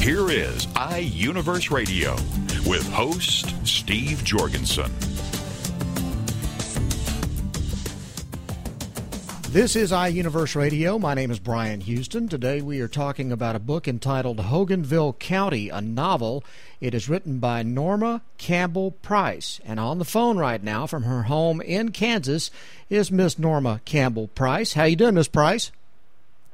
Here is iUniverse Radio with host Steve Jorgensen. This is iUniverse Radio. My name is Brian Houston. Today we are talking about a book entitled Hogenville County, a novel. It is written by Norma Campbell Price. And on the phone right now from her home in Kansas is Miss Norma Campbell Price. How you doing, Miss Price?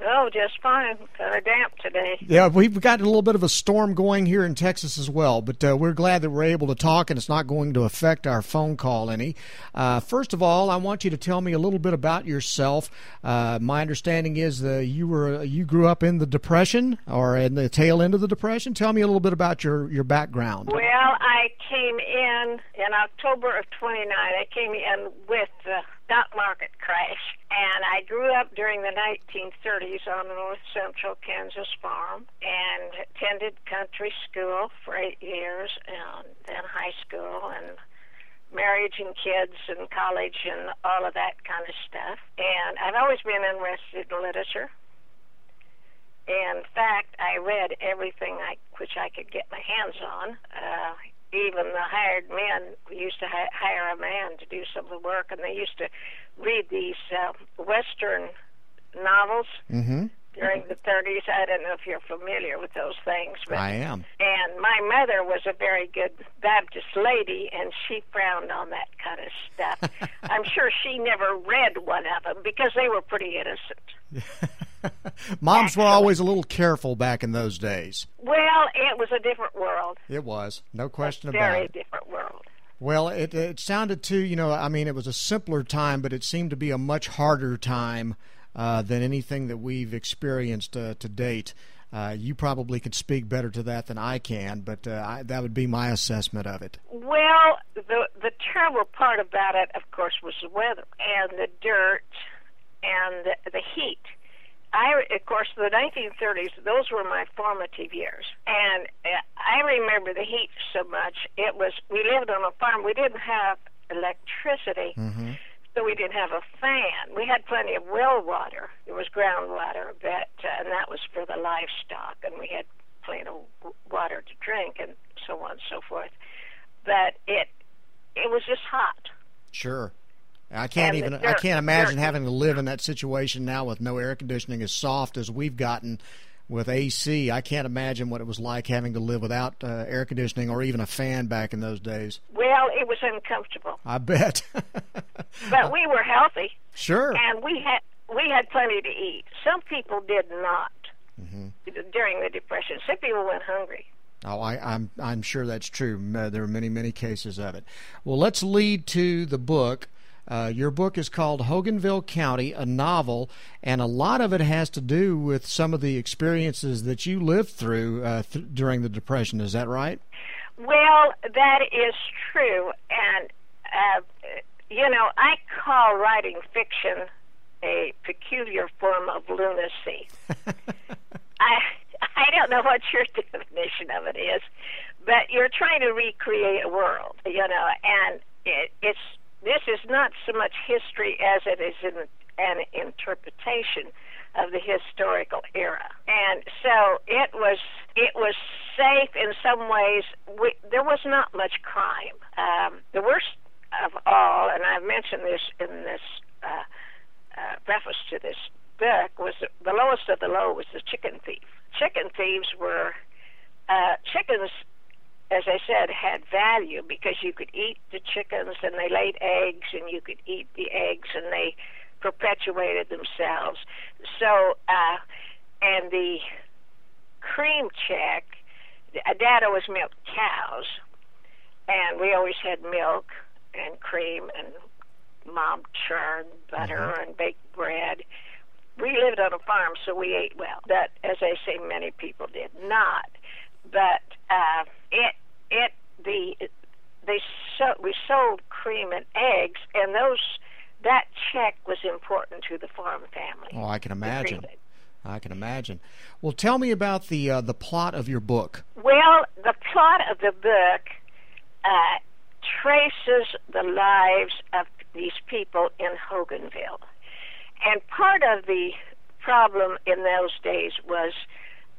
Oh, just fine. Kind of damp today. Yeah, we've got a little bit of a storm going here in Texas as well, but uh, we're glad that we're able to talk and it's not going to affect our phone call any. Uh, first of all, I want you to tell me a little bit about yourself. Uh, my understanding is that you were you grew up in the Depression or in the tail end of the Depression. Tell me a little bit about your your background. Well, I came in in October of '29. I came in with the stock market crash. And I grew up during the 1930s on a north central Kansas farm and attended country school for eight years and then high school and marriage and kids and college and all of that kind of stuff. And I've always been interested in literature. In fact, I read everything I which I could get my hands on. Uh, even the hired men used to hi- hire a man to do some of the work, and they used to read these uh, Western novels mm-hmm. during the 30s. I don't know if you're familiar with those things, but I am. And my mother was a very good Baptist lady, and she frowned on that kind of stuff. I'm sure she never read one of them because they were pretty innocent. Moms were always a little careful back in those days. Well, it was a different world. It was, no question a about it. very different world. Well, it it sounded too, you know, I mean, it was a simpler time, but it seemed to be a much harder time uh, than anything that we've experienced uh, to date. Uh, you probably could speak better to that than I can, but uh, I, that would be my assessment of it. Well, the the terrible part about it, of course, was the weather and the dirt and the, the heat. I, of course, the 1930s, those were my formative years. And uh, I remember the heat so much. It was, we lived on a farm. We didn't have electricity, mm-hmm. so we didn't have a fan. We had plenty of well water. It was groundwater, but, uh, and that was for the livestock, and we had plenty of water to drink and so on and so forth. But it, it was just hot. Sure. I can't even I can't imagine having to live in that situation now with no air conditioning as soft as we've gotten with AC. I can't imagine what it was like having to live without uh, air conditioning or even a fan back in those days. Well, it was uncomfortable. I bet. but we were healthy. Sure. And we had we had plenty to eat. Some people did not mm-hmm. during the depression. Some people went hungry. Oh, I, I'm I'm sure that's true. There are many many cases of it. Well, let's lead to the book. Uh, your book is called Hogenville County, a novel, and a lot of it has to do with some of the experiences that you lived through uh, th- during the Depression. Is that right? Well, that is true. And, uh, you know, I call writing fiction a peculiar form of lunacy. I. I don't know what your definition of it is, but you're trying to recreate a world, you know, and it, it's this is not so much history as it is an interpretation of the historical era. And so it was it was safe in some ways. We, there was not much crime. Um, the worst of all, and I've mentioned this in this uh, uh, preface to this book, was the lowest of the low was the chicken thief. Chicken thieves were uh, chickens as I said, had value because you could eat the chickens and they laid eggs and you could eat the eggs and they perpetuated themselves. So, uh, and the cream check, Dad always milked cows, and we always had milk and cream and mom churned butter Mhm. and baked bread. we lived on a farm, so we ate well. But as I say, many people did not. But uh, it it the they so we sold cream and eggs, and those that check was important to the farm family. Oh, I can imagine. I can imagine. Well, tell me about the uh, the plot of your book. Well, the plot of the book uh, traces the lives of these people in Hogenville, and part of the problem in those days was,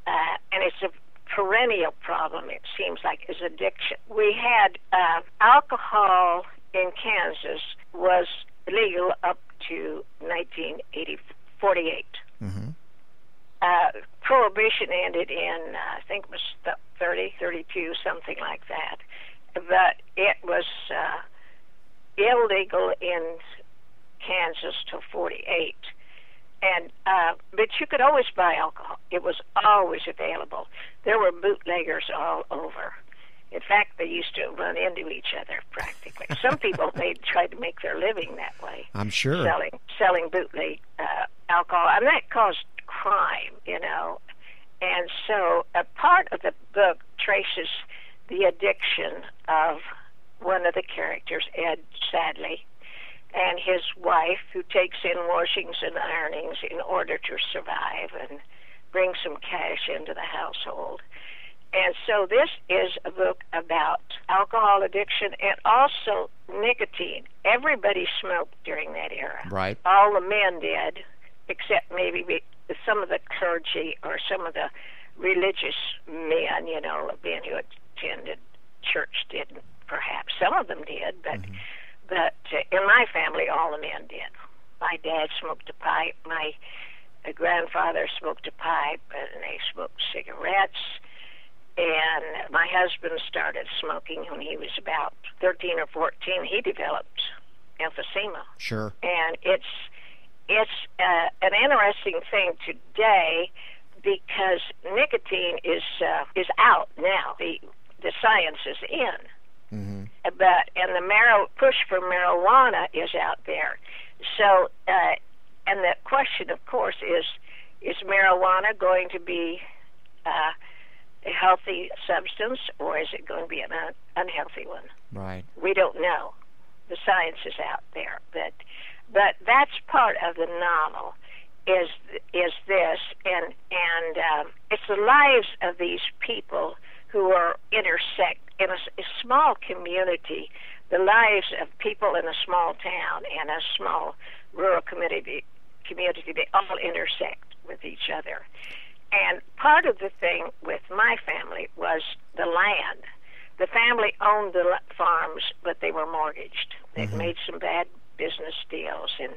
uh, and it's a perennial problem. It seems like is addiction. We had uh, alcohol in Kansas was legal up to 1948. Mm-hmm. Uh, prohibition ended in, uh, I think it was 30, 32, something like that. But it was uh, illegal in Kansas till 48. And uh, but you could always buy alcohol. It was always available. There were bootleggers all over. In fact, they used to run into each other practically. Some people they tried to make their living that way. I'm sure selling selling bootleg uh, alcohol, and that caused crime, you know. And so, a part of the book traces the addiction of one of the characters, Ed Sadley, and his wife, who takes in washings and ironings in order to survive and bring some cash into the household. And so this is a book about alcohol addiction and also nicotine. Everybody smoked during that era. Right. All the men did, except maybe some of the clergy or some of the religious men, you know, men who attended church didn't. Perhaps some of them did, but mm-hmm. but uh, in my family, all the men did. My dad smoked a pipe. My uh, grandfather smoked a pipe, and they smoked cigarettes and my husband started smoking when he was about 13 or 14. He developed emphysema. Sure. And it's it's uh, an interesting thing today because nicotine is uh, is out now. The the science is in. Mm-hmm. But and the mar- push for marijuana is out there. So uh, and the question, of course, is is marijuana going to be uh, a healthy substance or is it going to be an un- unhealthy one? Right. We don't know. The science is out there, but but that's part of the novel. Is is this and and um, it's the lives of these people who are intersect in a, a small community. The lives of people in a small town and a small rural community community they all intersect with each other and part of the thing with my family was the land. The family owned the farms, but they were mortgaged. They mm-hmm. made some bad business deals, and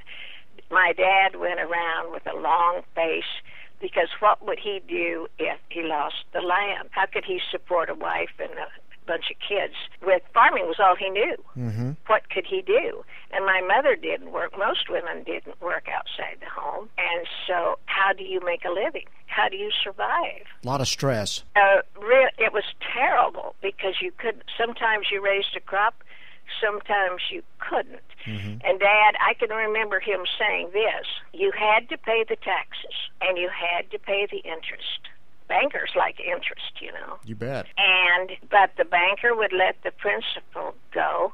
my dad went around with a long face because what would he do if he lost the land? How could he support a wife and a bunch of kids with farming was all he knew. Mm-hmm. What could he do? And my mother didn't work. Most women didn't work outside the home. And so, how do you make a living? How do you survive? A lot of stress. Uh, re- it was terrible because you could. Sometimes you raised a crop, sometimes you couldn't. Mm-hmm. And Dad, I can remember him saying this: you had to pay the taxes and you had to pay the interest bankers like interest, you know. You bet. And but the banker would let the principal go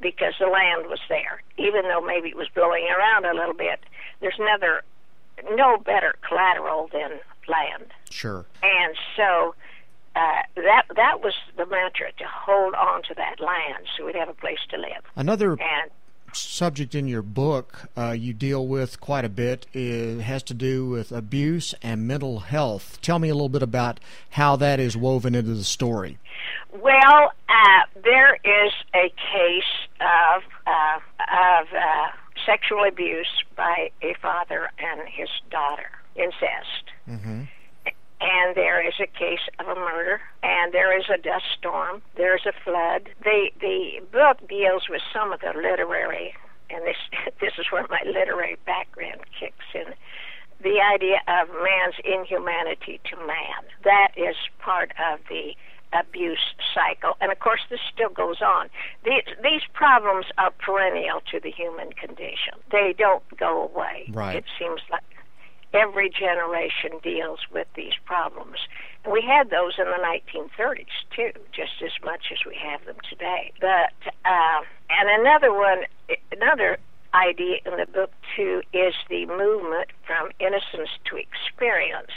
because the land was there, even though maybe it was blowing around a little bit. There's never no better collateral than land. Sure. And so uh, that that was the mantra to hold on to that land so we'd have a place to live. Another and subject in your book uh, you deal with quite a bit it has to do with abuse and mental health. Tell me a little bit about how that is woven into the story. Well, uh, there is a case of uh, of uh, sexual abuse by a father and his daughter, incest. Mm-hmm and there is a case of a murder, and there is a dust storm, there's a flood. The the book deals with some of the literary, and this this is where my literary background kicks in. The idea of man's inhumanity to man. That is part of the abuse cycle, and of course this still goes on. These these problems are perennial to the human condition. They don't go away. Right. It seems like every generation deals with these problems. And we had those in the 1930s too, just as much as we have them today. But uh, and another one, another idea in the book too is the movement from innocence to experience.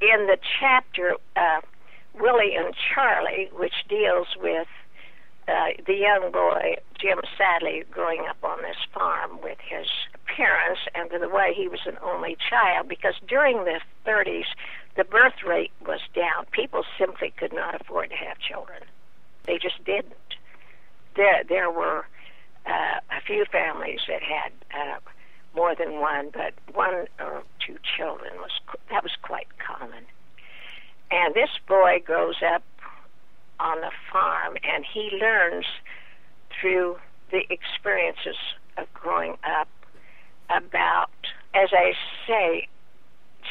In the chapter uh, Willie and Charlie, which deals with uh, the young boy Jim Sadley growing up on this farm with his parents and the way he was an only child, because during the 30s the birth rate was down. People simply could not afford to have children. They just didn't. There, there were uh, a few families that had uh, more than one, but one or two children was that was quite common. And this boy grows up on the farm, and he learns through the experiences of growing up about, as I say,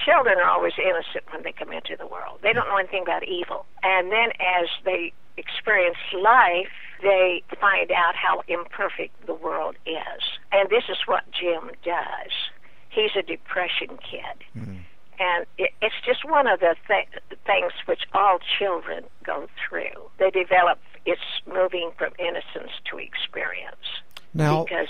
children are always innocent when they come into the world. They don't know anything about evil. And then as they experience life, they find out how imperfect the world is. And this is what Jim does. He's a depression kid. Mm-hmm. And it, it's just one of the th- things which all children go through. They develop, it's moving from innocence to experience. Now, because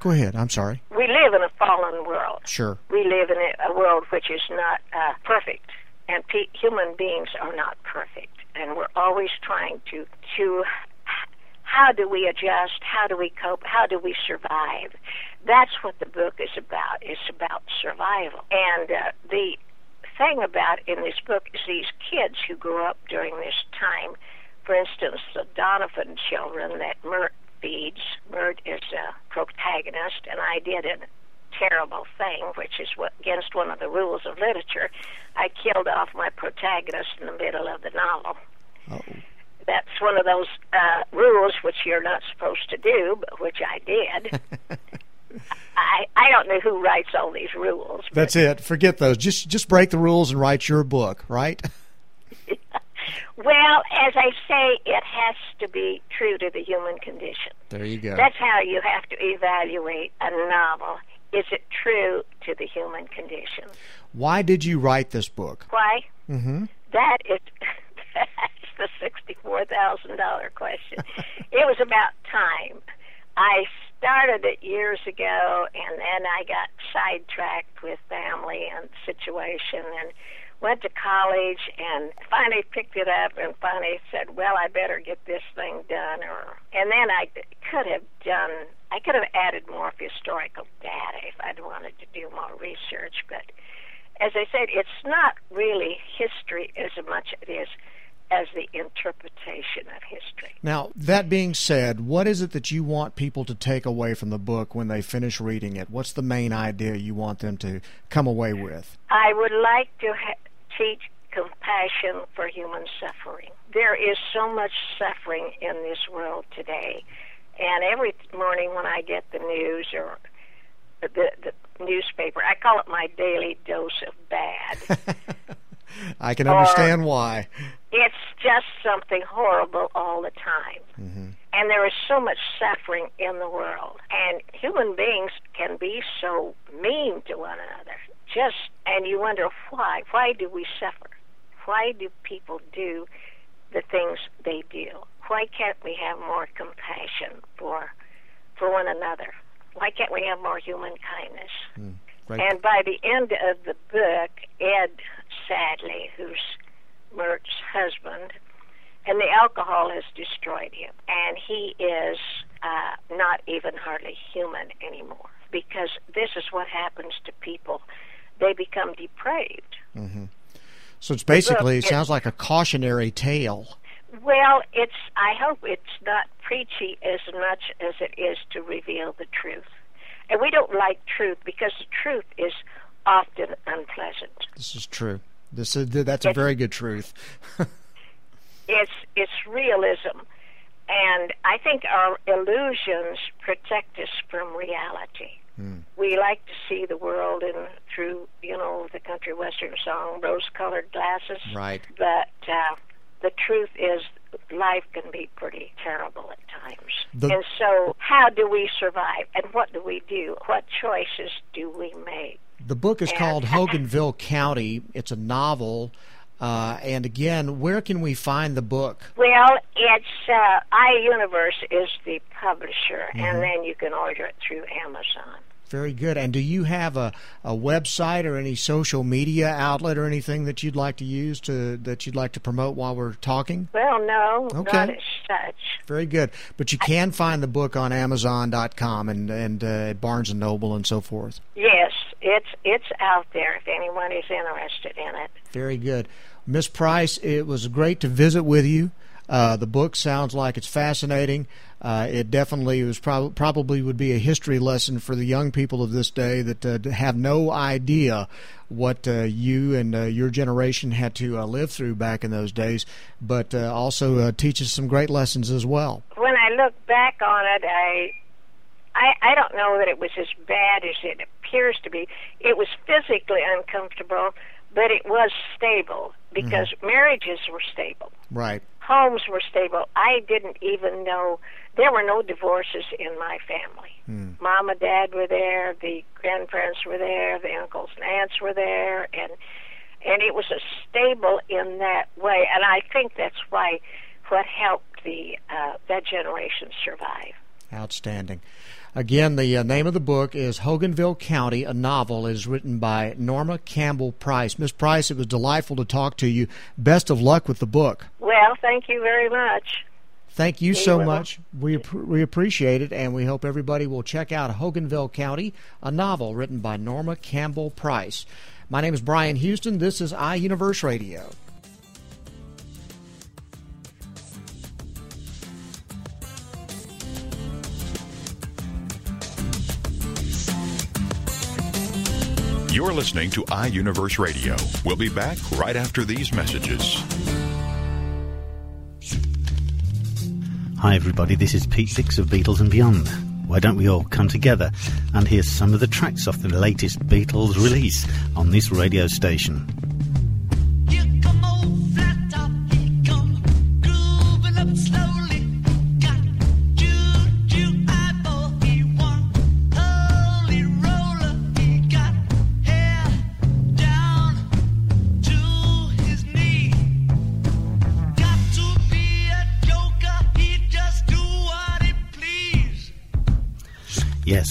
Go ahead. I'm sorry. We live in a fallen world. Sure. We live in a, world which is not uh, perfect, and pe- human beings are not perfect, and we're always trying to to how do we adjust? How do we cope? How do we survive? That's what the book is about. It's about survival. And uh, the thing about in this book is these kids who grew up during this time. For instance, the Donovan children that Mert feeds. Mert is a protagonist, and I did a terrible thing, which is what, against one of the rules of literature. I killed off my protagonist in the middle of the novel. Oh. That's one of those uh, rules which you're not supposed to do, but which I did. I I don't know who writes all these rules. That's it. Forget those. Just just break the rules and write your book, right? Well, as I say, it has to be true to the human condition. There you go. That's how you have to evaluate a novel. Is it true to the human condition? Why did you write this book? Why? Mm-hmm. That is that's the sixty-four thousand dollar question. it was about time. I started it years ago, and then I got sidetracked with family and situation and went to college and finally picked it up and finally said, "Well, I better get this thing done." Or and then I could have done. I could have added more historical data if I'd wanted to do more research, but as I said, it's not really history as much as it is as the interpretation of history. Now, that being said, what is it that you want people to take away from the book when they finish reading it? What's the main idea you want them to come away with? I would like to ha- teach compassion for human suffering. There is so much suffering in this world today. And every morning when I get the news or the, the newspaper, I call it my daily dose of bad. I can understand or why. Just something horrible all the time. Mm-hmm. And there is so much suffering in the world. And human beings can be so mean to one another just and you wonder why why do we suffer why do people do the things they do why can't we have more compassion for for one another why can't we have more human kindness mm, right. and by the end of the book ed sadley who's mert's husband and the alcohol has destroyed him and he is uh, not even hardly human anymore because this is what happens to people they become depraved. Mm-hmm. So it's basically, it sounds like a cautionary tale. Well, it's. I hope it's not preachy as much as it is to reveal the truth. And we don't like truth because the truth is often unpleasant. This is true. This is that's a very good truth. it's it's realism, and I think our illusions protect us from reality. Mm. We like to see the world in through, you know, the country western song, rose-colored glasses. Right. But uh, the truth is, life can be pretty terrible at times. The... And so, how do we survive? And what do we do? What choices do we make? The book is And- called Hogenville County. It's a novel. Uh, and again, where can we find the book? Well, it's uh, iUniverse is the publisher, Mm-hmm. and then you can order it through Amazon. Very good. And do you have a, a website or any social media outlet or anything that you'd like to use to that you'd like to promote while we're talking? Well, no, Okay. not as such. Very good. But you can find the book on Amazon.com and and uh, Barnes and Noble and so forth. Yes, it's it's out there if anyone is interested in it. Very good. Miss Price, it was great to visit with you. Uh, the book sounds like it's fascinating. Uh, it definitely was prob- probably would be a history lesson for the young people of this day that uh, have no idea what uh, you and uh, your generation had to uh, live through back in those days, but uh, also uh, teaches some great lessons as well. When I look back on it, I, I I don't know that it was as bad as it appears to be. It was physically uncomfortable, but it was stable because marriages were stable. Right. homes were stable. I didn't even know there were no divorces in my family. Mom and dad were there, the grandparents were there, the uncles and aunts were there, and and it was a stable in that way. And I think that's why what helped the uh, that generation survive. Outstanding. Again, the uh, name of the book is Hogenville County, a novel. It is written by Norma Campbell Price. Miss Price, it was delightful to talk to you. Best of luck with the book. Well, thank you very much. Thank you so much. We we appreciate it, and we hope everybody will check out Hogenville County, a novel written by Norma Campbell Price. My name is Brian Houston. This is iUniverse Radio. You're listening to iUniverse Radio. We'll be back right after these messages. Hi, everybody. This is Pete Six of Beatles and Beyond. Why don't we all come together and hear some of the tracks off the latest Beatles release on this radio station?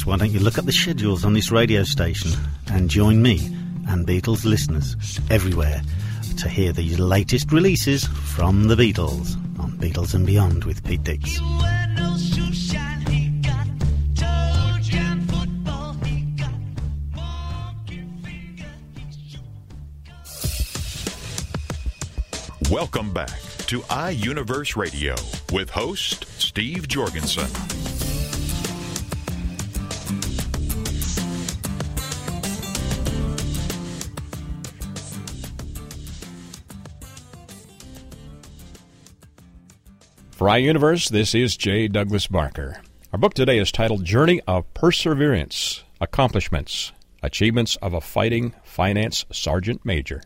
Why don't you look up the schedules on this radio station and join me and Beatles listeners everywhere to hear the latest releases from the Beatles on Beatles and Beyond with Pete Dix. He wear no shoe shine, he got Trojan football, he got monkey finger, he shoot. Welcome back to iUniverse Radio with host Steve Jorgensen. For iUniverse, this is J. Douglas Barker. Our book today is titled Journey of Perseverance Accomplishments Achievements of a Fighting Finance Sergeant Major.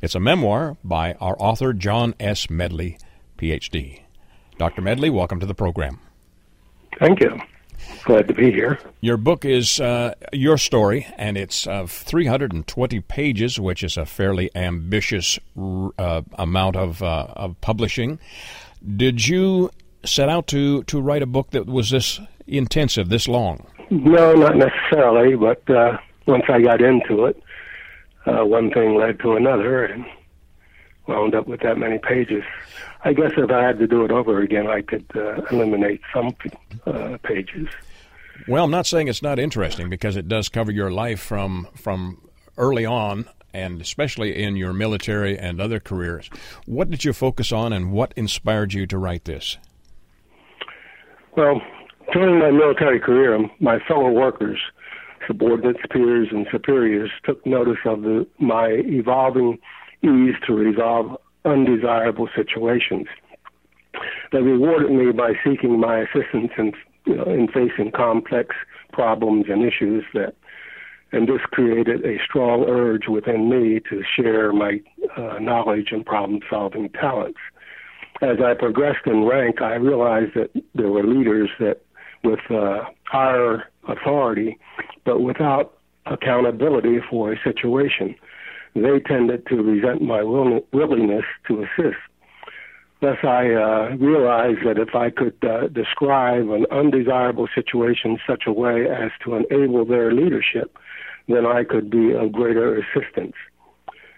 It's a memoir by our author, John S. Medley, Ph.D. Dr. Medley, welcome to the program. Thank you. Glad to be here. Your book is uh, your story, and it's uh, 320 pages, which is a fairly ambitious r- uh, amount of, uh, of publishing. Did you set out to, to write a book that was this intensive, this long? No, not necessarily, but uh, once I got into it, uh, one thing led to another and wound up with that many pages. I guess if I had to do it over again, I could uh, eliminate some uh, pages. Well, I'm not saying it's not interesting because it does cover your life from from early on and especially in your military and other careers. What did you focus on and what inspired you to write this? Well, during my military career, my fellow workers, subordinates, peers, and superiors took notice of the, my evolving ease to resolve undesirable situations. They rewarded me by seeking my assistance in, you know, in facing complex problems and issues that, and this created a strong urge within me to share my uh, knowledge and problem-solving talents as I progressed in rank, I realized that there were leaders that with uh, higher authority, but without accountability for a situation. They tended to resent my will- willingness to assist. Thus, I uh, realized that if I could uh, describe an undesirable situation in such a way as to enable their leadership, then I could be of greater assistance.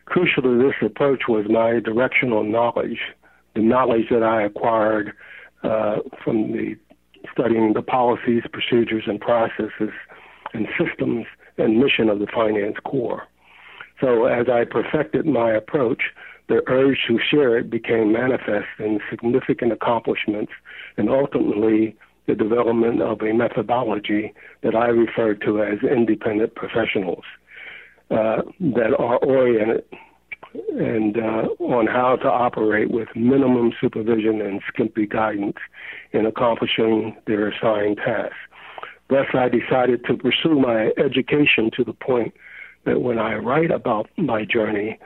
Crucial to this approach was my directional knowledge, the knowledge that I acquired uh, from the studying the policies, procedures, and processes and systems and mission of the Finance Corps. So, as I perfected my approach, the urge to share it became manifest in significant accomplishments and ultimately the development of a methodology that I refer to as independent professionals uh, that are oriented and uh, on how to operate with minimum supervision and skimpy guidance in accomplishing their assigned tasks. Thus, I decided to pursue my education to the point that when I write about my journey,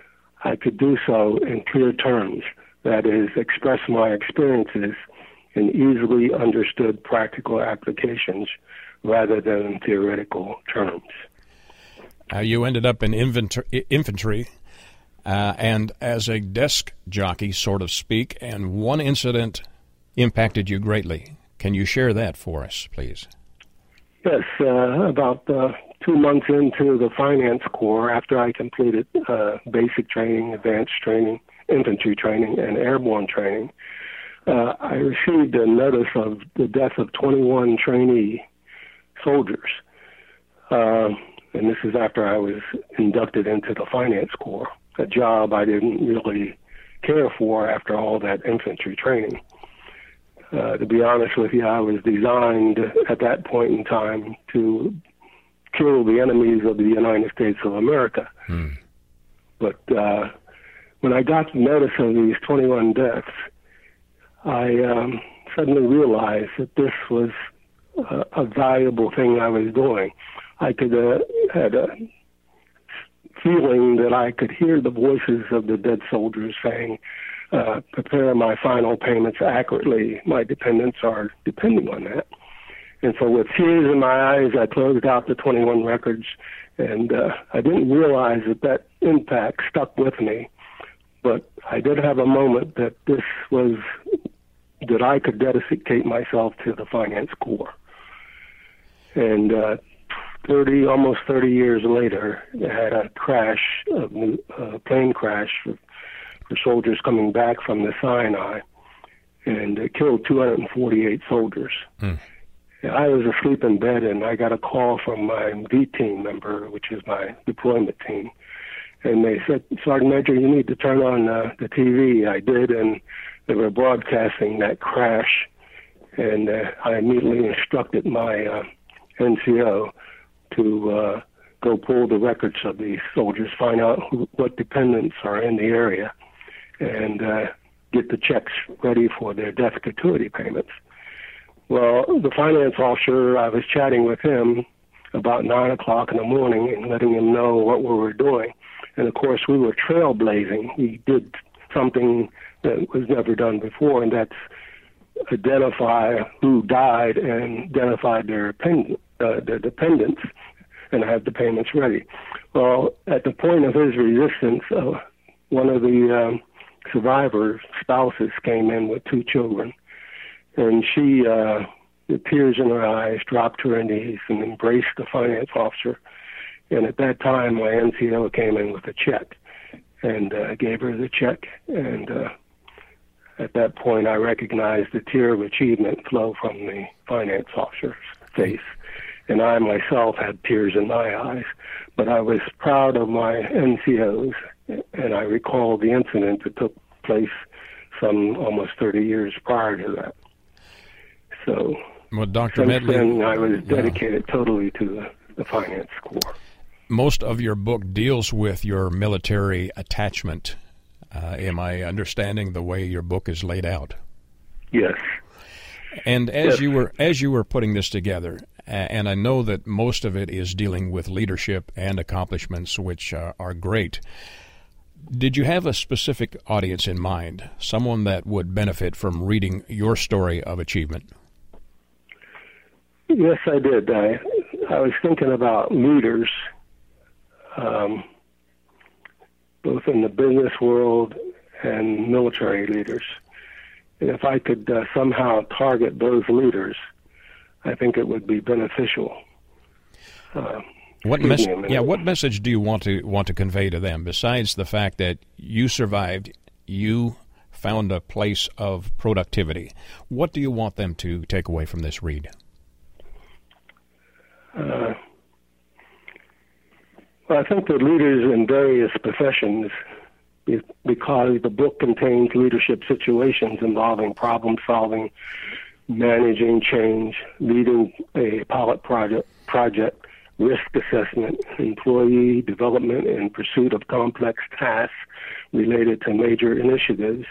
I could do so in clear terms, that is, express my experiences in easily understood practical applications rather than in theoretical terms. Uh, you ended up in inventory, infantry uh, and as a desk jockey, sort of speak, and one incident impacted you greatly. Can you share that for us, please? Yes, uh, about uh, two months into the Finance Corps, after I completed uh, basic training, advanced training, infantry training, and airborne training, uh, I received a notice of the death of 21 trainee soldiers. Uh, and this is after I was inducted into the Finance Corps, a job I didn't really care for after all that infantry training. Uh, to be honest with you, I was designed at that point in time to kill the enemies of the United States of America. But uh, when I got notice of these 21 deaths, I um, suddenly realized that this was a, a valuable thing I was doing. I could uh, had a feeling that I could hear the voices of the dead soldiers saying, uh, "Prepare my final payments accurately. My dependents are depending on that." And so, with tears in my eyes, I closed out the 21 records, and uh, I didn't realize that that impact stuck with me. But I did have a moment that this was that I could dedicate myself to the Finance Corps. And uh, 30, almost 30 years later, I had a crash, a uh, plane crash for, for soldiers coming back from the Sinai, and it killed 248 soldiers. I was asleep in bed, and I got a call from my V team member, which is my deployment team, and they said, Sergeant Major, you need to turn on uh, the TV. I did, and they were broadcasting that crash, and uh, I immediately instructed my uh, NCO to uh, go pull the records of these soldiers, find out who, what dependents are in the area, and uh, get the checks ready for their death gratuity payments. Well, the finance officer, I was chatting with him about nine o'clock in the morning and letting him know what we were doing. And of course, we were trailblazing. We did something that was never done before, and that's identify who died and identify their, depend- uh, their dependents and have the payments ready. Well, at the point of his resistance, uh, one of the um, survivors' spouses came in with two children, and she, uh, with tears in her eyes, dropped to her knees and embraced the finance officer. And at that time, my NCO came in with a check and uh, gave her the check. And uh, at that point, I recognized the tear of achievement flow from the finance officer's face. And I myself had tears in my eyes. But I was proud of my NCOs, and I recall the incident that took place some almost 30 years prior to that. So Well, Dr. since Medley, then, I was Yeah. dedicated totally to the, the finance corps. most of your book deals with your military attachment. Uh, am I understanding the way your book is laid out? Yes. And as Yes. you were as you were putting this together, and I know that most of it is dealing with leadership and accomplishments, which uh, are great. Did you have a specific audience in mind, someone that would benefit from reading your story of achievement? Yes, I did. I I was thinking about leaders um, both in the business world and military leaders. And if I could uh, somehow target those leaders, I think it would be beneficial. Uh, What mes- me yeah, what message do you want to want to convey to them besides the fact that you survived, you found a place of productivity? What do you want them to take away from this read? Uh, well, I think that leaders in various professions, because the book contains leadership situations involving problem solving, managing change, leading a pilot project, project, risk assessment, employee development in pursuit of complex tasks related to major initiatives,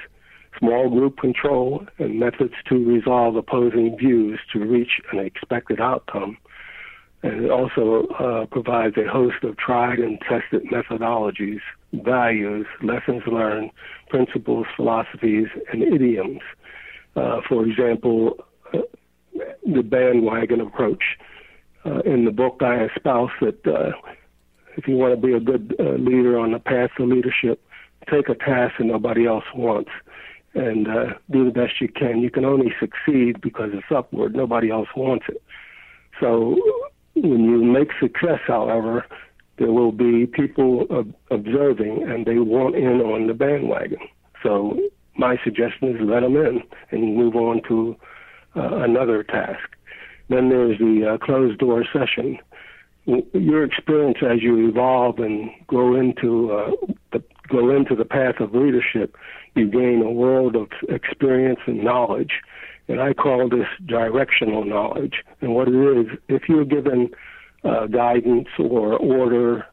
small group control, and methods to resolve opposing views to reach an expected outcome and it also uh, provides a host of tried and tested methodologies, values, lessons learned, principles, philosophies, and idioms. Uh, for example, uh, the bandwagon approach. Uh, in the book, I espouse that uh, if you want to be a good uh, leader on the path to leadership, take a task that nobody else wants and do the best you can. You can only succeed because it's upward. Nobody else wants it. So when you make success, however, there will be people ob- observing and they want in on the bandwagon. So my suggestion is let them in and move on to uh, another task. Then there's the uh, closed door session. Your experience as you evolve and grow into uh, the go into the path of leadership, you gain a world of experience and knowledge and I call this directional knowledge. And what it is, if you're given uh, guidance or order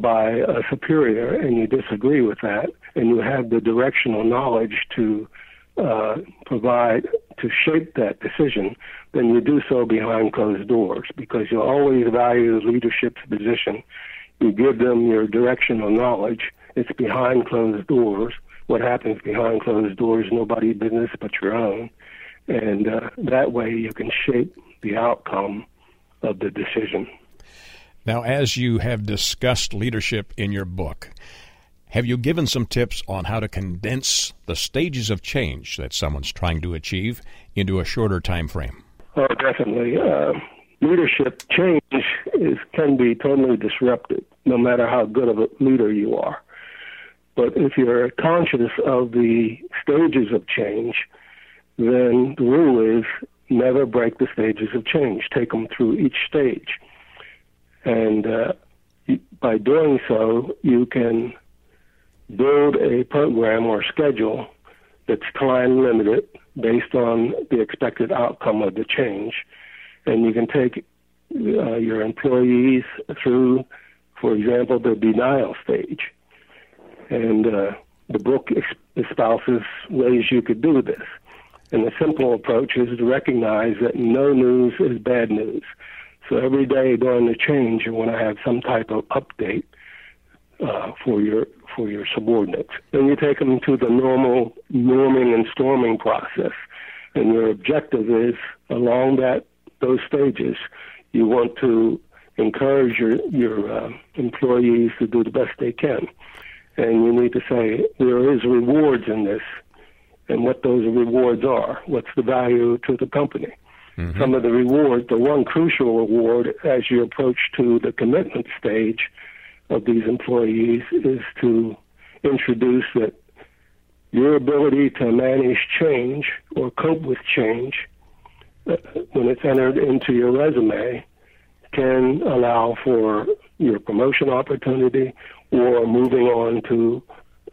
by a superior and you disagree with that, and you have the directional knowledge to uh, provide to shape that decision, then you do so behind closed doors because you always value the leadership's position. You give them your directional knowledge. It's behind closed doors. What happens behind closed doors, nobody's business but your own and uh, that way you can shape the outcome of the decision. Now, as you have discussed leadership in your book, have you given some tips on how to condense the stages of change that someone's trying to achieve into a shorter time frame? Oh, definitely. Uh, leadership change is can be totally disrupted, no matter how good of a leader you are. But if you're conscious of the stages of change, then the rule is never break the stages of change. Take them through each stage. And uh, by doing so, you can build a program or schedule that's time limited based on the expected outcome of the change. And you can take uh, your employees through, for example, the denial stage. And uh, the book espouses ways you could do this. And the simple approach is to recognize that no news is bad news. So every day during the change, you want to have some type of update uh, for your for your subordinates. Then you take them to the normal norming and storming process, and your objective is along that those stages, you want to encourage your your uh, employees to do the best they can, and you need to say there is rewards in this and what those rewards are. What's the value to the company? Some of the rewards, the one crucial reward as you approach to the commitment stage of these employees is to introduce that your ability to manage change or cope with change uh, when it's entered into your resume can allow for your promotion opportunity or moving on to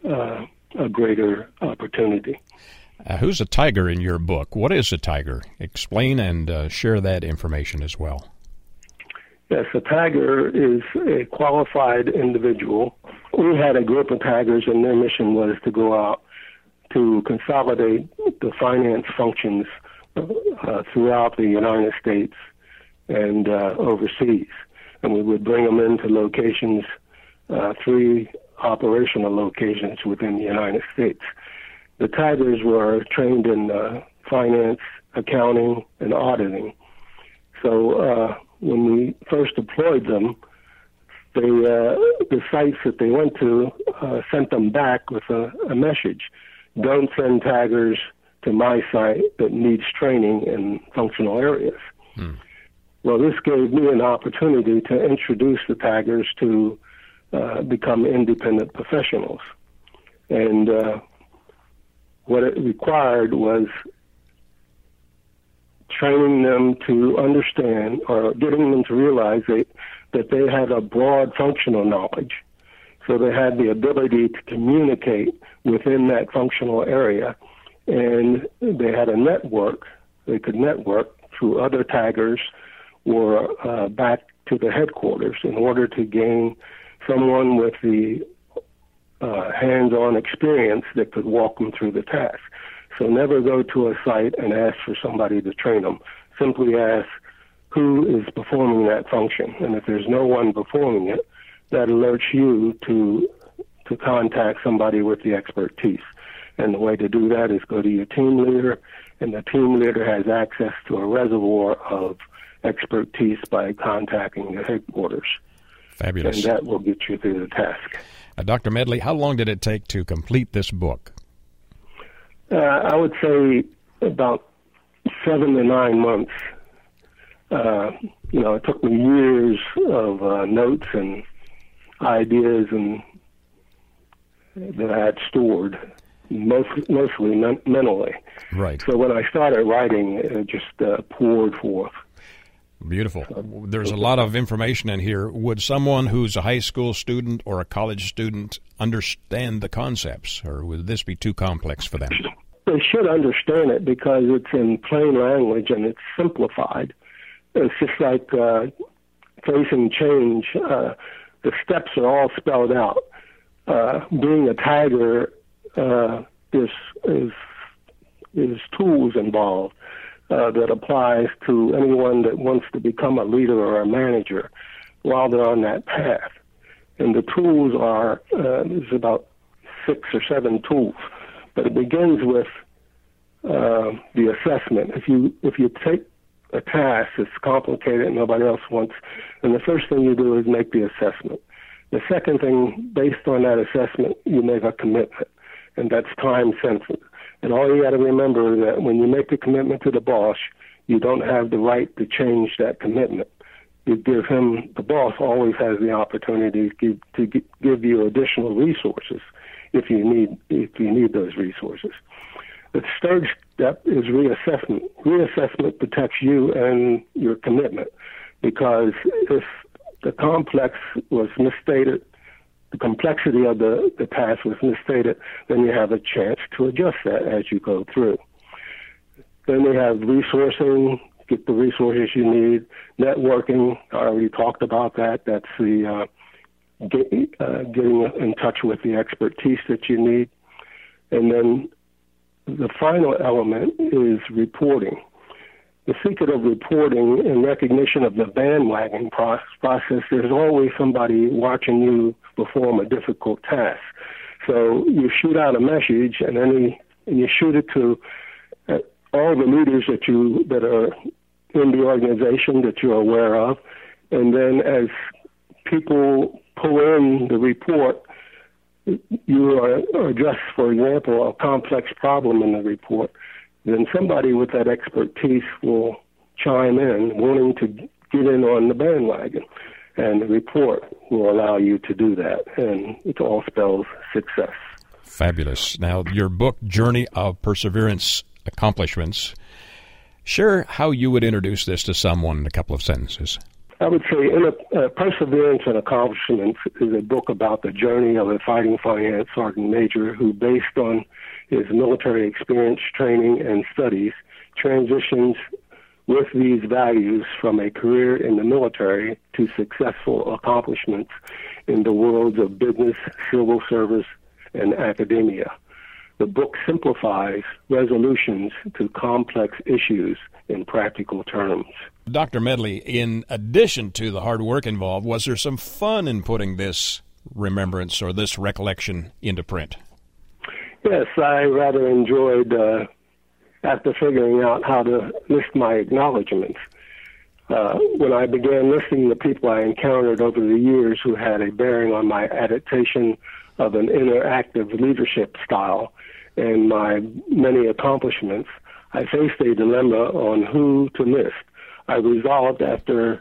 uh, a greater opportunity. Uh, who's a tiger in your book? What is a tiger? Explain and uh, share that information as well. Yes, a tiger is a qualified individual. We had a group of tigers, and their mission was to go out to consolidate the finance functions uh, throughout the United States and uh, overseas. And we would bring them into locations, uh, three operational locations within the United States. The tigers were trained in uh, finance, accounting, and auditing. So uh, when we first deployed them, they uh, the sites that they went to uh, sent them back with a, a message: "Don't send taggers to my site that needs training in functional areas." Well, this gave me an opportunity to introduce the taggers to uh, become independent professionals, and uh, what it required was training them to understand or getting them to realize that, that they had a broad functional knowledge. So they had the ability to communicate within that functional area, and they had a network. They could network through other taggers or uh, back to the headquarters in order to gain someone with the uh, hands-on experience that could walk them through the task. So never go to a site and ask for somebody to train them. Simply ask who is performing that function, and if there's no one performing it, that alerts you to to contact somebody with the expertise. And the way to do that is go to your team leader, and the team leader has access to a reservoir of expertise by contacting the headquarters, and that will get you through the task. Uh, Dr. Medley, how long did it take to complete this book? Uh, I would say about seven to nine months. Uh, you know, it took me years of uh, notes and ideas and that I had stored, most, mostly men- mentally. Right. So when I started writing, it just uh, poured forth. Beautiful. There's a lot of information in here. Would someone who's a high school student or a college student understand the concepts, or would this be too complex for them? They should understand it because it's in plain language and it's simplified. It's just like uh, facing change. Uh, the steps are all spelled out. Uh, being a tiger, uh, there's is is tools involved uh, that applies to anyone that wants to become a leader or a manager while they're on that path. And the tools are uh, there's about six or seven tools, but it begins with uh, the assessment. If you if you take a task that's complicated and nobody else wants, then the first thing you do is make the assessment. The second thing, based on that assessment, you make a commitment, and that's time sensitive. And all you got to remember is that when you make the commitment to the boss, you don't have the right to change that commitment. You give him the boss always has the opportunity to give, to give you additional resources if you need if you need those resources. The third step is reassessment. Reassessment protects you and your commitment because if the complex was misstated, the complexity of the, the task was misstated, then you have a chance to adjust that as you go through. Then we have resourcing, get the resources you need. Networking, I already talked about that. That's the uh, get, uh, getting in touch with the expertise that you need. And then the final element is reporting. The secret of reporting and recognition of the bandwagon pro- process, there's always somebody watching you perform a difficult task. So you shoot out a message and then you, and you shoot it to uh, all the leaders that you that are in the organization that you're aware of, and then as people pull in the report, you are address, for example, a complex problem in the report, then somebody with that expertise will chime in, wanting to get in on the bandwagon. And the report will allow you to do that, and it all spells success. Fabulous. Now, your book, Journey of Perseverance Accomplishments, share how you would introduce this to someone in a couple of sentences. I would say in a, uh, Perseverance and Accomplishments is a book about the journey of a fighting finance sergeant major who, based on his military experience, training, and studies, transitions with these values from a career in the military to successful accomplishments in the worlds of business, civil service, and academia. The book simplifies resolutions to complex issues in practical terms. Dr. Medley, in addition to the hard work involved, was there some fun in putting this remembrance or this recollection into print? Yes, I rather enjoyed, uh, after figuring out how to list my acknowledgments, Uh, when I began listing the people I encountered over the years who had a bearing on my adaptation of an interactive leadership style and my many accomplishments, I faced a dilemma on who to list. I resolved after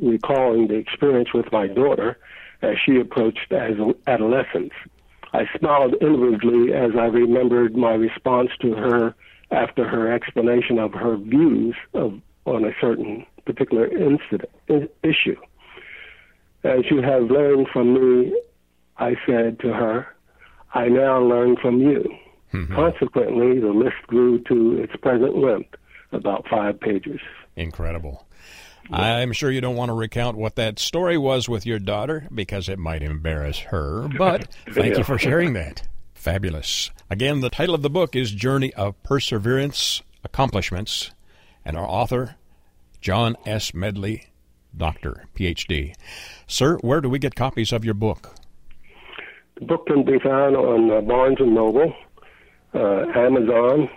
recalling the experience with my daughter as she approached as adolescence. I smiled inwardly as I remembered my response to her after her explanation of her views of, on a certain particular incident i- issue. As you have learned from me, I said to her, I now learn from you. Mm-hmm. Consequently, the list grew to its present length, about five pages. Incredible. I'm sure you don't want to recount what that story was with your daughter because it might embarrass her, but thank you for sharing that. Fabulous. Again, the title of the book is Journey of Perseverance Accomplishments, and our author, John S. Medley, Doctor, PhD. Sir, where do we get copies of your book? The book can be found on uh, Barnes and Noble, uh, Amazon,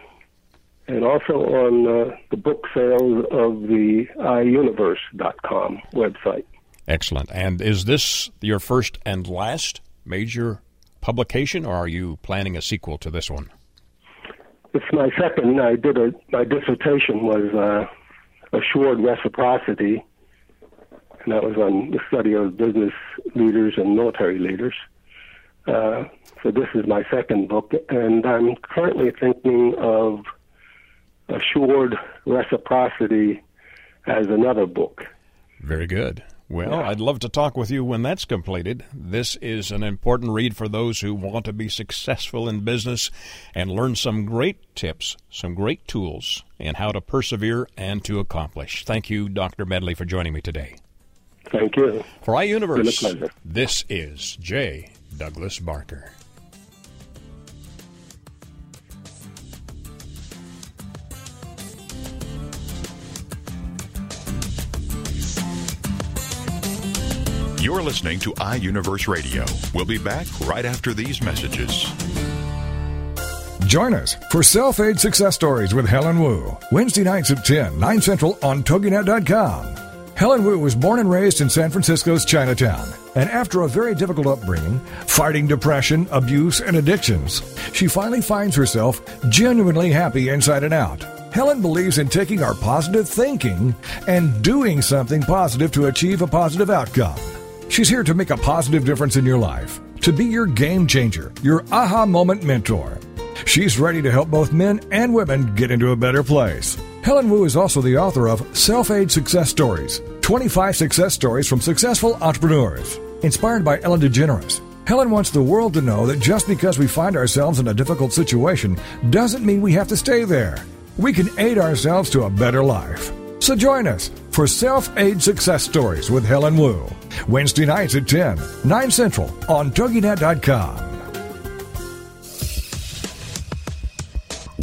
and also on uh, the book sales of the iUniverse.com website. Excellent. And is this your first and last major publication, or are you planning a sequel to this one? It's my second. I did a my dissertation was uh, assured reciprocity, and that was on the study of business leaders and military leaders. Uh, so this is my second book, and I'm currently thinking of assured reciprocity as another book. Very good. Well, I'd love to talk with you when that's completed. This is an important read for those who want to be successful in business and learn some great tips, some great tools, and how to persevere and to accomplish. Thank you, Dr. Medley, for joining me today. Thank you. For iUniverse, It's been a pleasure. this is J. Douglas Barker. You're listening to iUniverse Radio. We'll be back right after these messages. Join us for Self Aid Success Stories with Helen Wu, Wednesday nights at 10, 9 Central on TogiNet.com. Helen Wu was born and raised in San Francisco's Chinatown, and after a very difficult upbringing, fighting depression, abuse, and addictions, she finally finds herself genuinely happy inside and out. Helen believes in taking our positive thinking and doing something positive to achieve a positive outcome. She's here to make a positive difference in your life, to be your game changer, your aha moment mentor. She's ready to help both men and women get into a better place. Helen Wu is also the author of Self Aid Success Stories 25 Success Stories from Successful Entrepreneurs. Inspired by Ellen DeGeneres, Helen wants the world to know that just because we find ourselves in a difficult situation doesn't mean we have to stay there. We can aid ourselves to a better life. So join us for Self Aid Success Stories with Helen Wu. Wednesday nights at 10, 9 Central on TogiNet.com.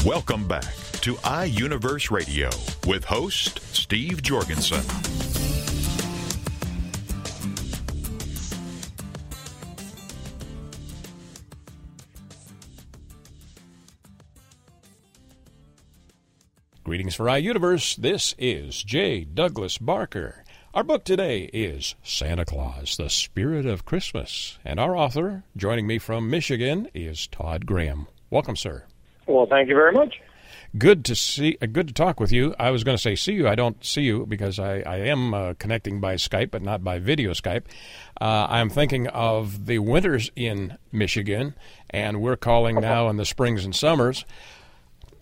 Welcome back to iUniverse Radio with host Steve Jorgensen. Greetings for iUniverse. This is J. Douglas Barker. Our book today is Santa Claus, the Spirit of Christmas. And our author, joining me from Michigan, is Todd Graham. Welcome, sir. Well, thank you very much. Good to see. Uh, good to talk with you. I was going to say see you. I don't see you because I, I am uh, connecting by Skype, but not by video Skype. Uh, I'm thinking of the winters in Michigan, and we're calling now in the springs and summers.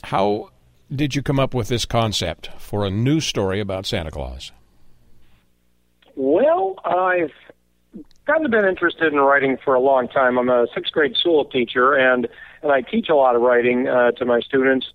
How did you come up with this concept for a new story about Santa Claus? Well, I've kind of been interested in writing for a long time. I'm a sixth grade school teacher, and and I teach a lot of writing uh, to my students.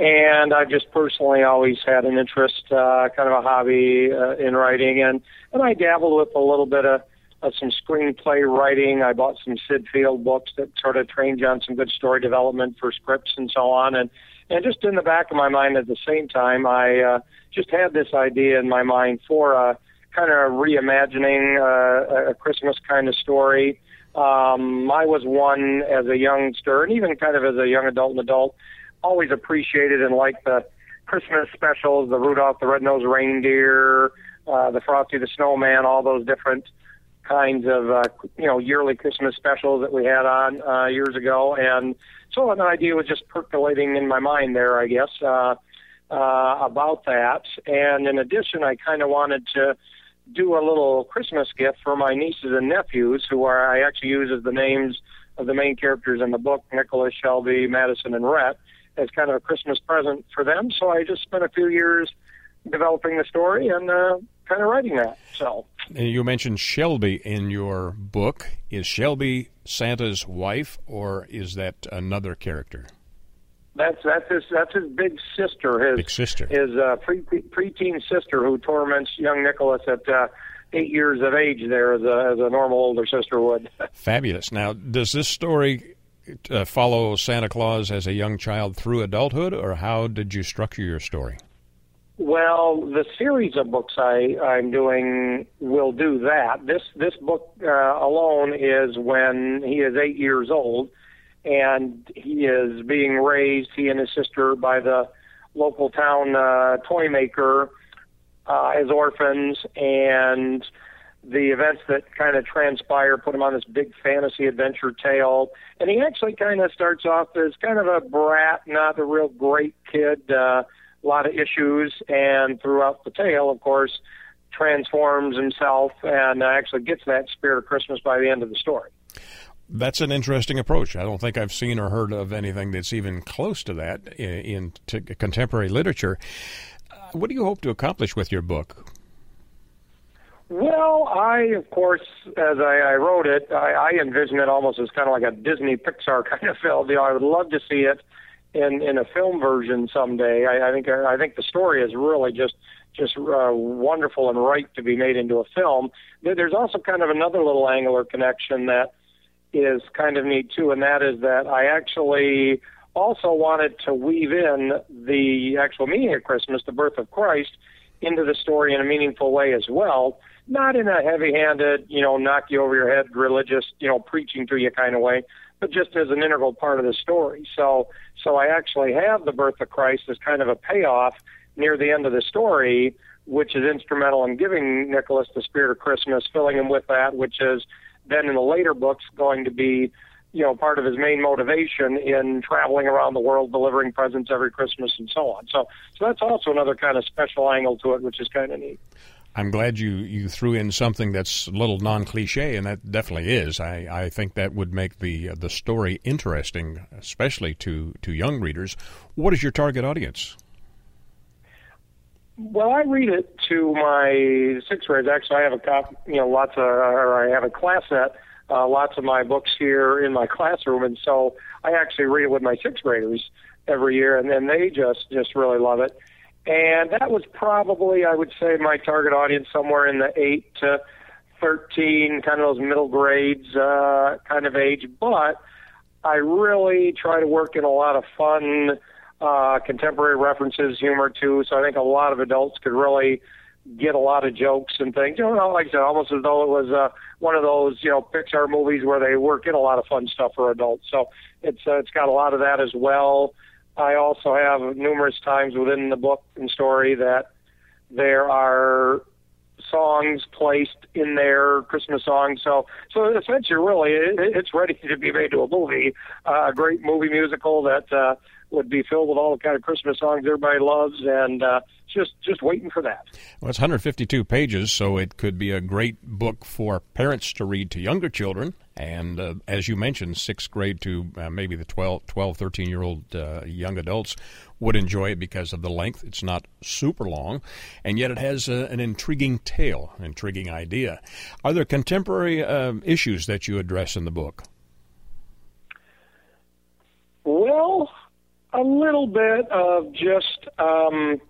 And I've just personally always had an interest, uh, kind of a hobby uh, in writing, and and I dabbled with a little bit of, of some screenplay writing. I bought some Sid Field books that sort of trained you on some good story development for scripts and so on. And and just in the back of my mind at the same time, I uh, just had this idea in my mind for a kind of reimagining uh, a Christmas kind of story. Um, I was one as a youngster, and even kind of as a young adult and adult, always appreciated and liked the Christmas specials, the Rudolph the Red-Nosed Reindeer, uh, the Frosty the Snowman, all those different kinds of uh, you know yearly Christmas specials that we had on uh, years ago, and so an idea was just percolating in my mind there, I guess, uh, uh, about that. And in addition, I kind of wanted to do a little Christmas gift for my nieces and nephews, who are I actually use as the names of the main characters in the book, Nicholas, Shelby, Madison, and Rhett, as kind of a Christmas present for them. So I just spent a few years developing the story and uh, kind of writing that. So You mentioned Shelby in your book. Is Shelby Santa's wife, or is that another character? that's that's his that's his big sister, his Big sister. his uh, pre preteen sister who torments young Nicholas at uh, eight years of age. There, as a as a normal older sister would. Fabulous. Now, does this story uh, follow Santa Claus as a young child through adulthood, or how did you structure your story? Well, the series of books I, I'm doing will do that. This this book uh, alone is when he is eight years old, and he is being raised, he and his sister, by the local town uh, toy maker uh, as orphans, and the events that kind of transpire put him on this big fantasy adventure tale. And he actually kind of starts off as kind of a brat, not a real great kid. Uh, lot of issues, and throughout the tale, of course, transforms himself and uh, actually gets that spirit of Christmas by the end of the story. That's an interesting approach. I don't think I've seen or heard of anything that's even close to that in, in t- contemporary literature. Uh, what do you hope to accomplish with your book? Well, I, of course, as I, I wrote it, I, I envision it almost as kind of like a Disney Pixar kind of film. You know, I would love to see it in in a film version someday. I, I think I think the story is really just just uh, wonderful and right to be made into a film. There- There's also kind of another little angular connection that is kind of neat too, and that is that I actually also wanted to weave in the actual meaning of Christmas, the birth of Christ, into the story in a meaningful way as well. Not in a heavy-handed, you know, knock you over your head, religious, you know, preaching to you kind of way, but just as an integral part of the story. So, so I actually have the birth of Christ as kind of a payoff near the end of the story, which is instrumental in giving Nicholas the spirit of Christmas, filling him with that, which is then in the later books going to be, you know, part of his main motivation in traveling around the world, delivering presents every Christmas, and so on. So, so that's also another kind of special angle to it, which is kind of neat. I'm glad you, you threw in something that's a little non cliche, and that definitely is. I, I think that would make the the story interesting, especially to, to young readers. What is your target audience? Well, I read it to my sixth graders. Actually, I have a cop, you know, lots of, or I have a class set, uh, lots of my books here in my classroom, and so I actually read it with my sixth graders every year, and then they just just really love it. And that was probably, I would say, my target audience somewhere in the eight to thirteen, kind of those middle grades uh, kind of age. But I really try to work in a lot of fun uh, contemporary references, humor too. So I think a lot of adults could really get a lot of jokes and things. You know, like I said, almost as though it was uh, one of those you know Pixar movies where they work in a lot of fun stuff for adults. So it's uh, it's got a lot of that as well. I also have numerous times within the book and story that there are songs placed in there, Christmas songs. So, so essentially, really, it, it's ready to be made to a movie, uh, a great movie musical that uh, would be filled with all the kind of Christmas songs everybody loves, and uh, just just waiting for that. Well, it's 152 pages, so it could be a great book for parents to read to younger children. And uh, as you mentioned, sixth grade to uh, maybe the 12, 12 13 year old uh, young adults would enjoy it because of the length. It's not super long, and yet it has uh, an intriguing tale, intriguing idea. Are there contemporary um, issues that you address in the book? Well, a little bit of just um,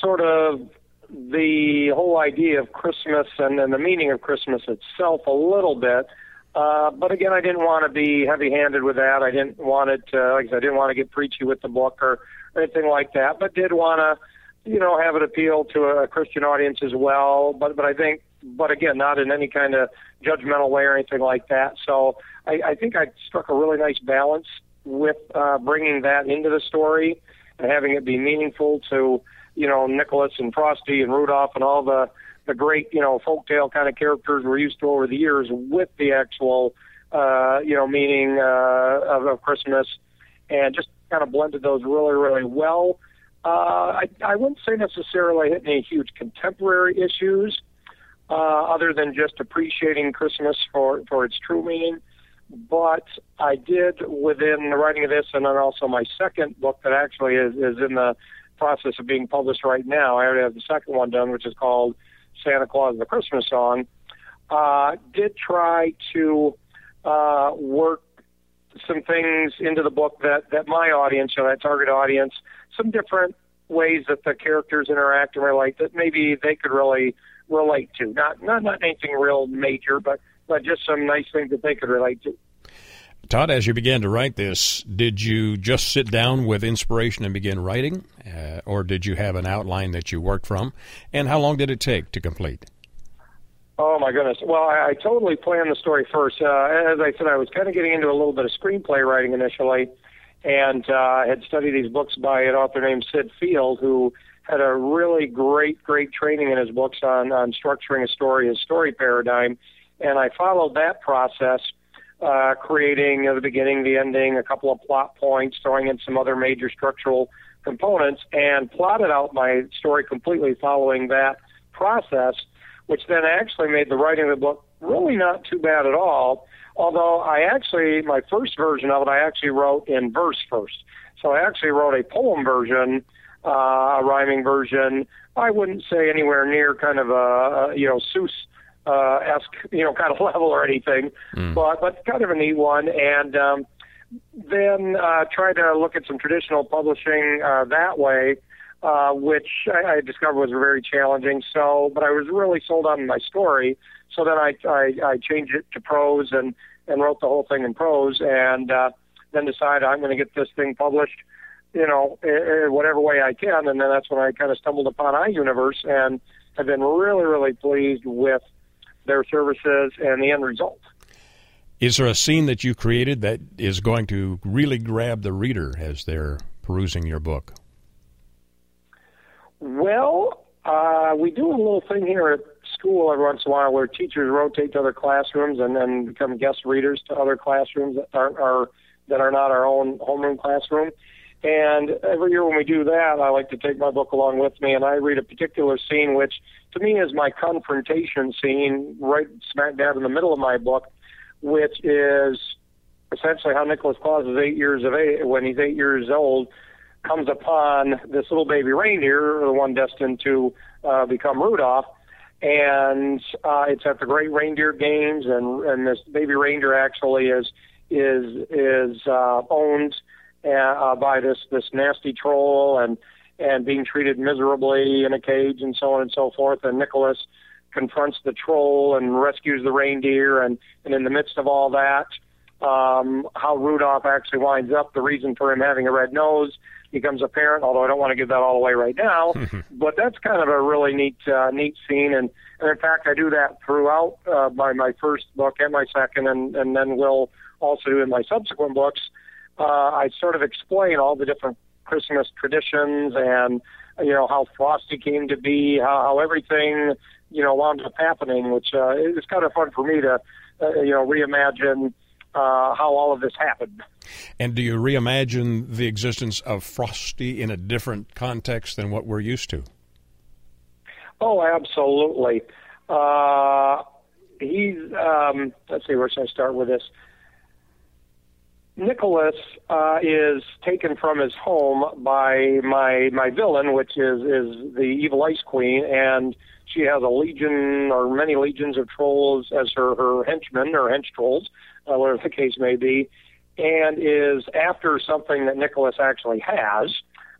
sort of the whole idea of Christmas and, and the meaning of Christmas itself a little bit. Uh, but again, I didn't want to be heavy-handed with that. I didn't want it, to, like I said, I didn't want to get preachy with the book or, or anything like that. But did want to, you know, have it appeal to a Christian audience as well. But but I think, but again, not in any kind of judgmental way or anything like that. So I, I think I struck a really nice balance with uh, bringing that into the story and having it be meaningful to you know Nicholas and Frosty and Rudolph and all the the great you know folktale kind of characters we're used to over the years with the actual uh, you know meaning uh, of, of Christmas, and just kind of blended those really really well. Uh, I, I wouldn't say necessarily hit any huge contemporary issues, uh, other than just appreciating Christmas for for its true meaning. But I did within the writing of this, and then also my second book that actually is, is in the process of being published right now. I already have the second one done, which is called Santa Claus the Christmas Song. Uh, did try to uh, work some things into the book that, that my audience, you know, that target audience, some different ways that the characters interact and relate that maybe they could really relate to. Not not not anything real major, but but just some nice things that they could relate to. Todd, as you began to write this, did you just sit down with inspiration and begin writing, uh, or did you have an outline that you worked from? And how long did it take to complete? Oh my goodness! Well, I, I totally planned the story first. Uh, as I said, I was kind of getting into a little bit of screenplay writing initially, and uh, had studied these books by an author named Sid Field, who had a really great, great training in his books on on structuring a story, his story paradigm, and I followed that process, uh, creating uh, the beginning, the ending, a couple of plot points, throwing in some other major structural components, and plotted out my story completely following that process which then actually made the writing of the book really not too bad at all. Although I actually, my first version of it, I actually wrote in verse first. So I actually wrote a poem version, uh, a rhyming version. I wouldn't say anywhere near kind of a, a you know, Seuss uh, esque, you know, kind of level or anything, Mm. but but kind of a neat one. And um, then uh, tried to look at some traditional publishing uh, that way uh, which I, I discovered was very challenging. So, but I was really sold on my story. So then I, I, I changed it to prose and, and wrote the whole thing in prose and, uh, then decided I'm going to get this thing published, you know, whatever way I can. And then that's when I kind of stumbled upon iUniverse and have been really, really pleased with their services and the end result. Is there a scene that you created that is going to really grab the reader as they're perusing your book? Well, uh, we do a little thing here at school every once in a while where teachers rotate to other classrooms and then become guest readers to other classrooms that aren't our that are not our own homeroom classroom. And every year when we do that, I like to take my book along with me, and I read a particular scene, which to me is my confrontation scene, right smack dab in the middle of my book, which is essentially how Nicholas Claus is eight years of age when he's eight years old comes upon this little baby reindeer, the one destined to uh, become Rudolph, and uh, it's at the Great Reindeer Games, and and this baby reindeer actually is is is uh, owned uh, by this this nasty troll. And and being treated miserably in a cage and so on and so forth. And Nicholas confronts the troll and rescues the reindeer, and and in the midst of all that, um, how Rudolph actually winds up, the reason for him having a red nose becomes apparent. Although I don't want to give that all away right now, but that's kind of a really neat uh, neat scene. And, and in fact, I do that throughout uh, my my first book and my second, and and then will also do in my subsequent books. Uh, I sort of explain all the different Christmas traditions and you know how Frosty came to be, how, how everything you know wound up happening, which uh, is kind of fun for me to uh, you know reimagine uh, how all of this happened. And do you reimagine the existence of Frosty in a different context than what we're used to? Oh, absolutely. Uh, he's um, let's see, where should I start with this? Nicholas uh, is taken from his home by my my villain, which is is the evil ice queen, and she has a legion or many legions of trolls as her her henchmen or hench trolls, uh, whatever the case may be, and is after something that Nicholas actually has.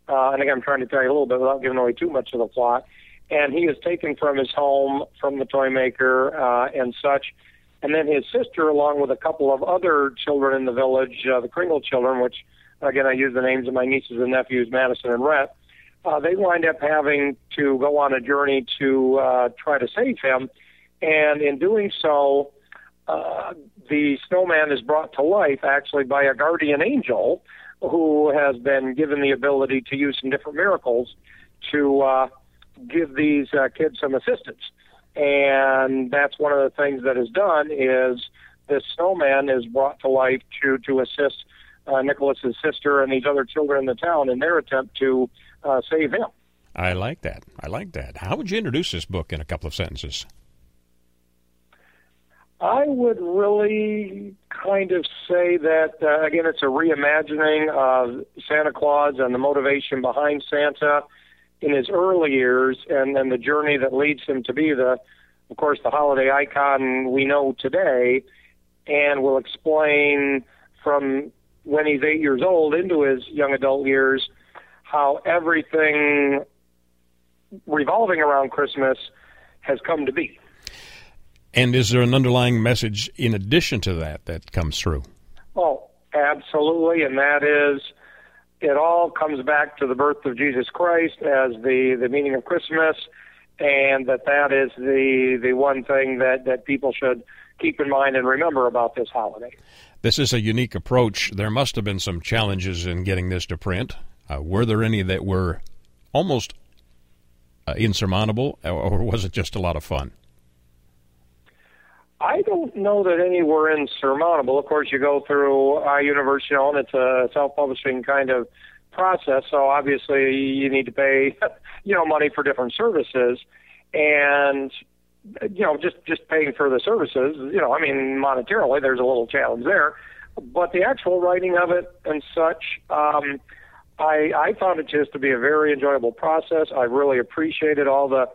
Uh, and again, I'm trying to tell you a little bit without giving away too much of the plot. And he is taken from his home, from the toy maker, uh, and such. And then his sister, along with a couple of other children in the village, uh, the Kringle children, which again I use the names of my nieces and nephews, Madison and Rhett. Uh, they wind up having to go on a journey to uh, try to save him, and in doing so, uh, the snowman is brought to life actually by a guardian angel who has been given the ability to use some different miracles to uh, give these uh, kids some assistance. And that's one of the things that is done is this snowman is brought to life to to assist uh, Nicholas's sister and these other children in the town in their attempt to uh, save him. I like that. I like that. How would you introduce this book in a couple of sentences? I would really kind of say that uh, again, it's a reimagining of Santa Claus and the motivation behind Santa in his early years, and then the journey that leads him to be the, of course, the holiday icon we know today, and will explain from when he's eight years old into his young adult years how everything revolving around Christmas has come to be. And is there an underlying message in addition to that that comes through? Oh, absolutely, and that is it all comes back to the birth of Jesus Christ as the the meaning of Christmas, and that that is the the one thing that that people should keep in mind and remember about this holiday. This is a unique approach. There must have been some challenges in getting this to print. Uh, were there any that were almost uh, insurmountable, or was it just a lot of fun? I don't know that any were insurmountable. Of course, you go through you know, and it's a self-publishing kind of process. So obviously, you need to pay, you know, money for different services, and you know, just just paying for the services. You know, I mean, monetarily, there's a little challenge there, but the actual writing of it and such. Um, I, I found it just to be a very enjoyable process. I really appreciated all the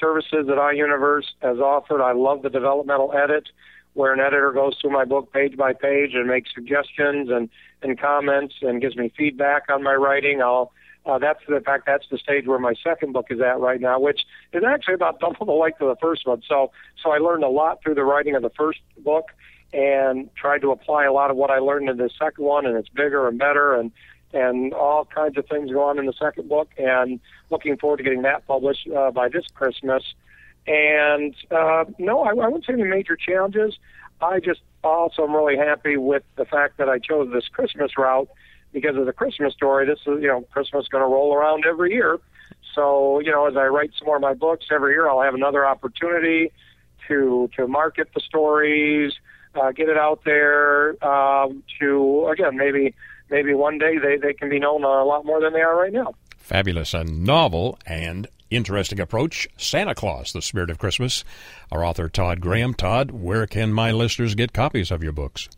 services that iUniverse has offered. I love the developmental edit, where an editor goes through my book page by page and makes suggestions and, and comments and gives me feedback on my writing. I'll uh, that's in fact that's the stage where my second book is at right now, which is actually about double the length of the first one. So so I learned a lot through the writing of the first book and tried to apply a lot of what I learned in the second one, and it's bigger and better and and all kinds of things go on in the second book. And looking forward to getting that published uh, by this Christmas. And uh, no, I, I wouldn't say any major challenges. I just also am really happy with the fact that I chose this Christmas route because of the Christmas story. This is, you know, Christmas going to roll around every year. So, you know, as I write some more of my books every year, I'll have another opportunity to to market the stories, uh, get it out there. Um, to again, maybe maybe one day they they can be known a lot more than they are right now. Fabulous, a novel and interesting approach. Santa Claus, the Spirit of Christmas. Our author Todd Graham. Todd, where can my listeners get copies of your books?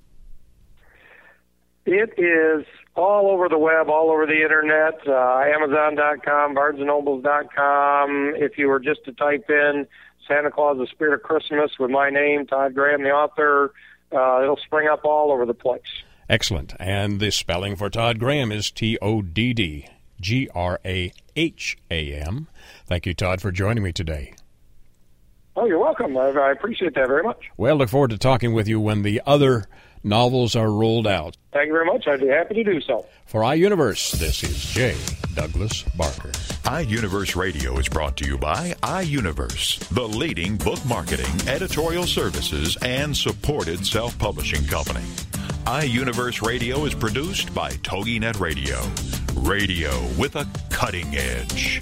It is all over the web, all over the internet, uh, Amazon.com, BarnesandNobles.com. If you were just to type in Santa Claus, the Spirit of Christmas with my name, Todd Graham, the author, uh, it'll spring up all over the place. Excellent. And the spelling for Todd Graham is T O D D G R A H A M. Thank you, Todd, for joining me today. Oh, you're welcome. I, I appreciate that very much. Well, look forward to talking with you when the other novels are rolled out. Thank you very much. I'd be happy to do so. For iUniverse, this is J. Douglas Barker. iUniverse Radio is brought to you by iUniverse, the leading book marketing, editorial services, and supported self publishing company. iUniverse Radio is produced by TogiNet Radio. Radio with a cutting edge.